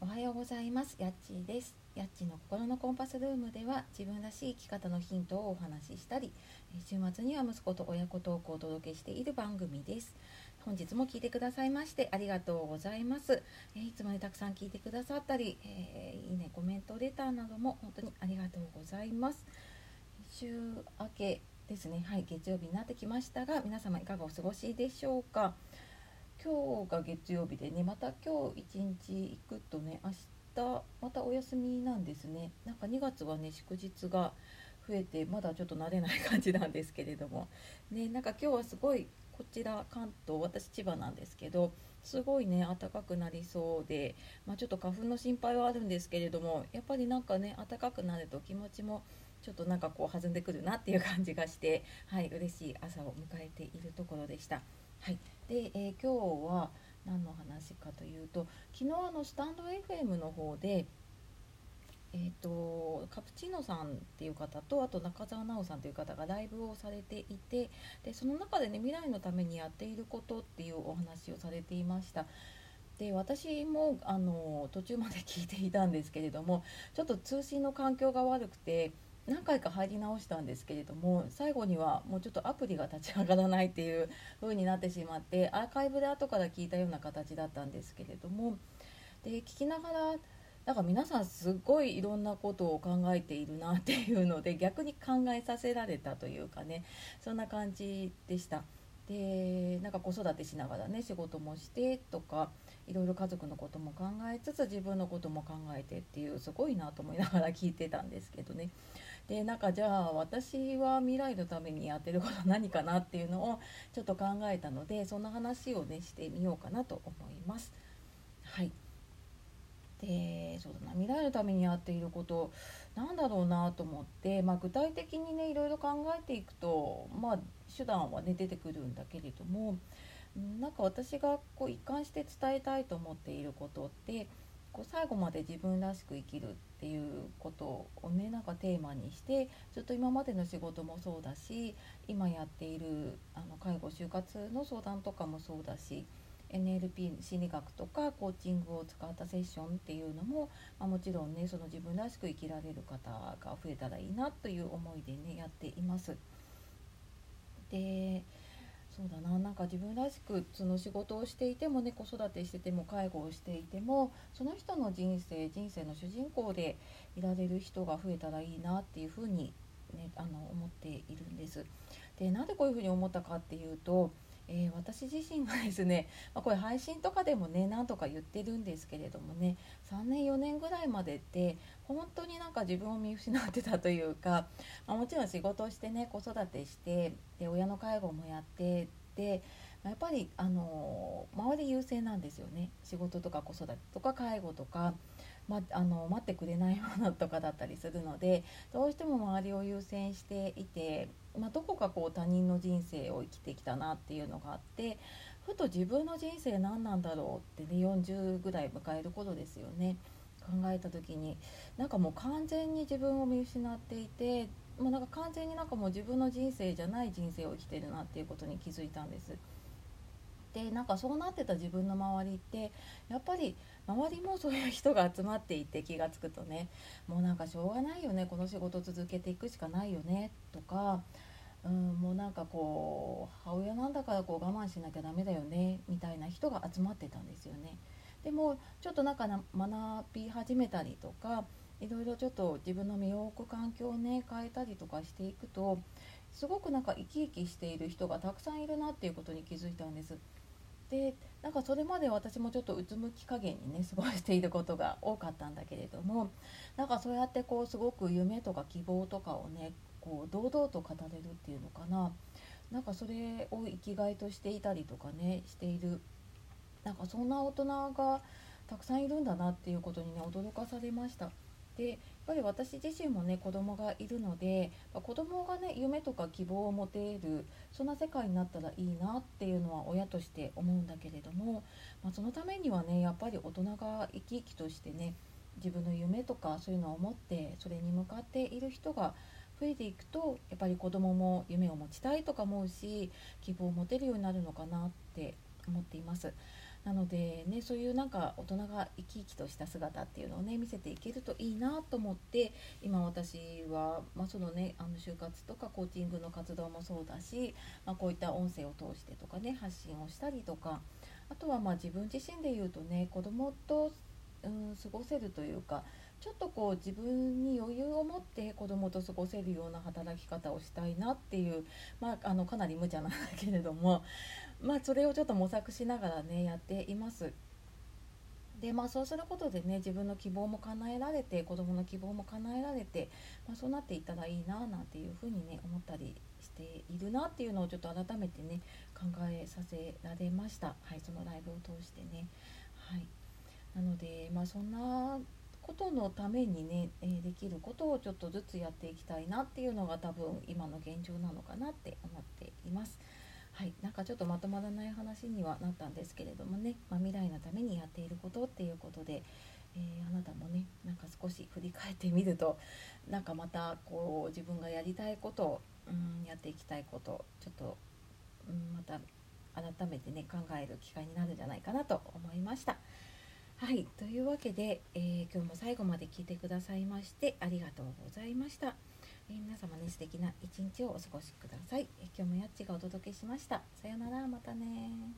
おはようございます。やっちーです。やっちの心のコンパスルームでは自分らしい生き方のヒントをお話ししたり週末には息子と親子トークをお届けしている番組です。本日も聞いてくださいましてありがとうございます、えいつもねたくさん聞いてくださったり、え、いいねコメントレターなども本当にありがとうございます。週明けですね。はい月曜日になってきましたが皆様いかがお過ごしでしょうか？今日が月曜日でねまた今日一日行くとね明日またお休みなんですねなんか2月はね祝日が増えてまだちょっと慣れない感じなんですけれどもねなんか今日はすごいこちら関東私千葉なんですけどすごいね暖かくなりそうで、まあ、ちょっと花粉の心配はあるんですけれどもやっぱりなんかね暖かくなると気持ちもちょっとなんかこう弾んでくるなっていう感じがしてはい嬉しい朝を迎えているところでした。はい、で、えー、今日は何の話かというと昨日あのスタンド FM の方でえーと、カプチーノさんっていう方とあと中澤奈緒さんという方がライブをされていてでその中でね未来のためにやっていることっていうお話をされていました。で私もあの途中まで聞いていたんですけれどもちょっと通信の環境が悪くて何回か入り直したんですけれども最後にはもうちょっとアプリが立ち上がらないっていう風になってしまってアーカイブで後から聞いたような形だったんですけれどもで聞きながらなんか皆さんすごいいろんなことを考えているなっていうので 逆に考えさせられたというかねそんな感じでした。でなんか子育てしながらね仕事もしてとかいろいろ家族のことも考えつつ自分のことも考えてっていうすごいなと思いながら聞いてたんですけどね。でなんかじゃあ私は未来のためにやってることは何かなっていうのをちょっと考えたのでそんな話をねしてみようかなと思います。はい。でそうだな。未来のためにやっていることなんだろうなと思って、まあ、具体的にねいろいろ考えていくと、まあ、手段はね出てくるんだけれどもなんか私がこう一貫して伝えたいと思っていることってこう最後まで自分らしく生きるっていうことをねなんかテーマにしてずっと今までの仕事もそうだし今やっているあの介護就活の相談とかもそうだし NLP 心理学とかコーチングを使ったセッションっていうのも、まあ、もちろんねその自分らしく生きられる方が増えたらいいなという思いでねやっています。でそうだななんか自分らしくその仕事をしていてもね子育てしてても介護をしていてもその人の人生人生の主人公でいられる人が増えたらいいなっていうふうに、ね、あの思っているんです。でなんでこういうふうに思ったかっていうとえー、私自身がですね、まあ、これ配信とかでもね何とか言ってるんですけれどもね3年4年ぐらいまでって本当になんか自分を見失ってたというか、まあ、もちろん仕事をしてね子育てしてで親の介護もやってでやっぱりあの周り優勢なんですよね。仕事とか子育てとか介護とか、まあの待ってくれないものとかだったりするのでどうしても周りを優先していてまあ、どこかこう他人の人生を生きてきたなっていうのがあってふと自分の人生何なんだろうってね40ぐらい迎える頃ですよね考えた時になんかもう完全に自分を見失っていて、まあ、なんか完全になんかもう自分の人生じゃない人生を生きてるなっていうことに気づいたんです。でなんかそうなってた自分の周りってやっぱり周りもそういう人が集まっていて気が付くとねもうなんかしょうがないよねこの仕事続けていくしかないよねとかうん、もうなんかこう母親なんだからこう我慢しなきゃダメだよねみたいな人が集まってたんですよね。でもちょっとなんか学び始めたりとかいろいろちょっと自分の身を置く環境をね変えたりとかしていくとすごくなんか生き生きしている人がたくさんいるなっていうことに気づいたんです。でなんかそれまで私もちょっとうつむき加減にね過ごしていることが多かったんだけれどもなんかそうやってこうすごく夢とか希望とかをねこう堂々と語れるっていうのかななんかそれを生きがいとしていたりとかねしているなんかそんな大人がたくさんいるんだなっていうことにね驚かされました。でぱり私自身もね子供がいるので子供がね夢とか希望を持てるそんな世界になったらいいなっていうのは親として思うんだけれども、まあ、そのためにはねやっぱり大人が生き生きとしてね自分の夢とかそういうのを持ってそれに向かっている人が増えていくとやっぱり子供も夢を持ちたいとか思うし希望を持てるようになるのかなって思っています。なのでねそういうなんか大人が生き生きとした姿っていうのをね見せていけるといいなと思って今私は、まあ、そのねあの就活とかコーチングの活動もそうだし、まあ、こういった音声を通してとかね発信をしたりとかあとはまあ自分自身で言うとね子供と、うん、過ごせるというかちょっとこう自分に余裕を持って子供と過ごせるような働き方をしたいなっていう、まあ、あのかなり無茶なんだけれども、まあ、それをちょっと模索しながらねやっています。でまあそうすることでね自分の希望も叶えられて子どもの希望も叶えられて、まあ、そうなっていったらいいななんていうふうにね思ったりしているなっていうのをちょっと改めてね考えさせられました、はい、そのライブを通してね。はい、なのでまあそんなことのためにね、え、できることをちょっとずつやっていきたいなっていうのが多分今の現状なのかなって思っています。はい、なんかちょっとまとまらない話にはなったんですけれどもね、まあ、未来のためにやっていることっていうことで、えー、あなたもねなんか少し振り返ってみると なんかまたこう自分がやりたいことを、うん、やっていきたいことちょっと、うん、また改めてね考える機会になるんじゃないかなと思いました。はい、というわけで、えー、今日も最後まで聞いてくださいましてありがとうございました。えー、皆様ね素敵な一日をお過ごしください。えー、今日もやっちがお届けしました。さようなら、またね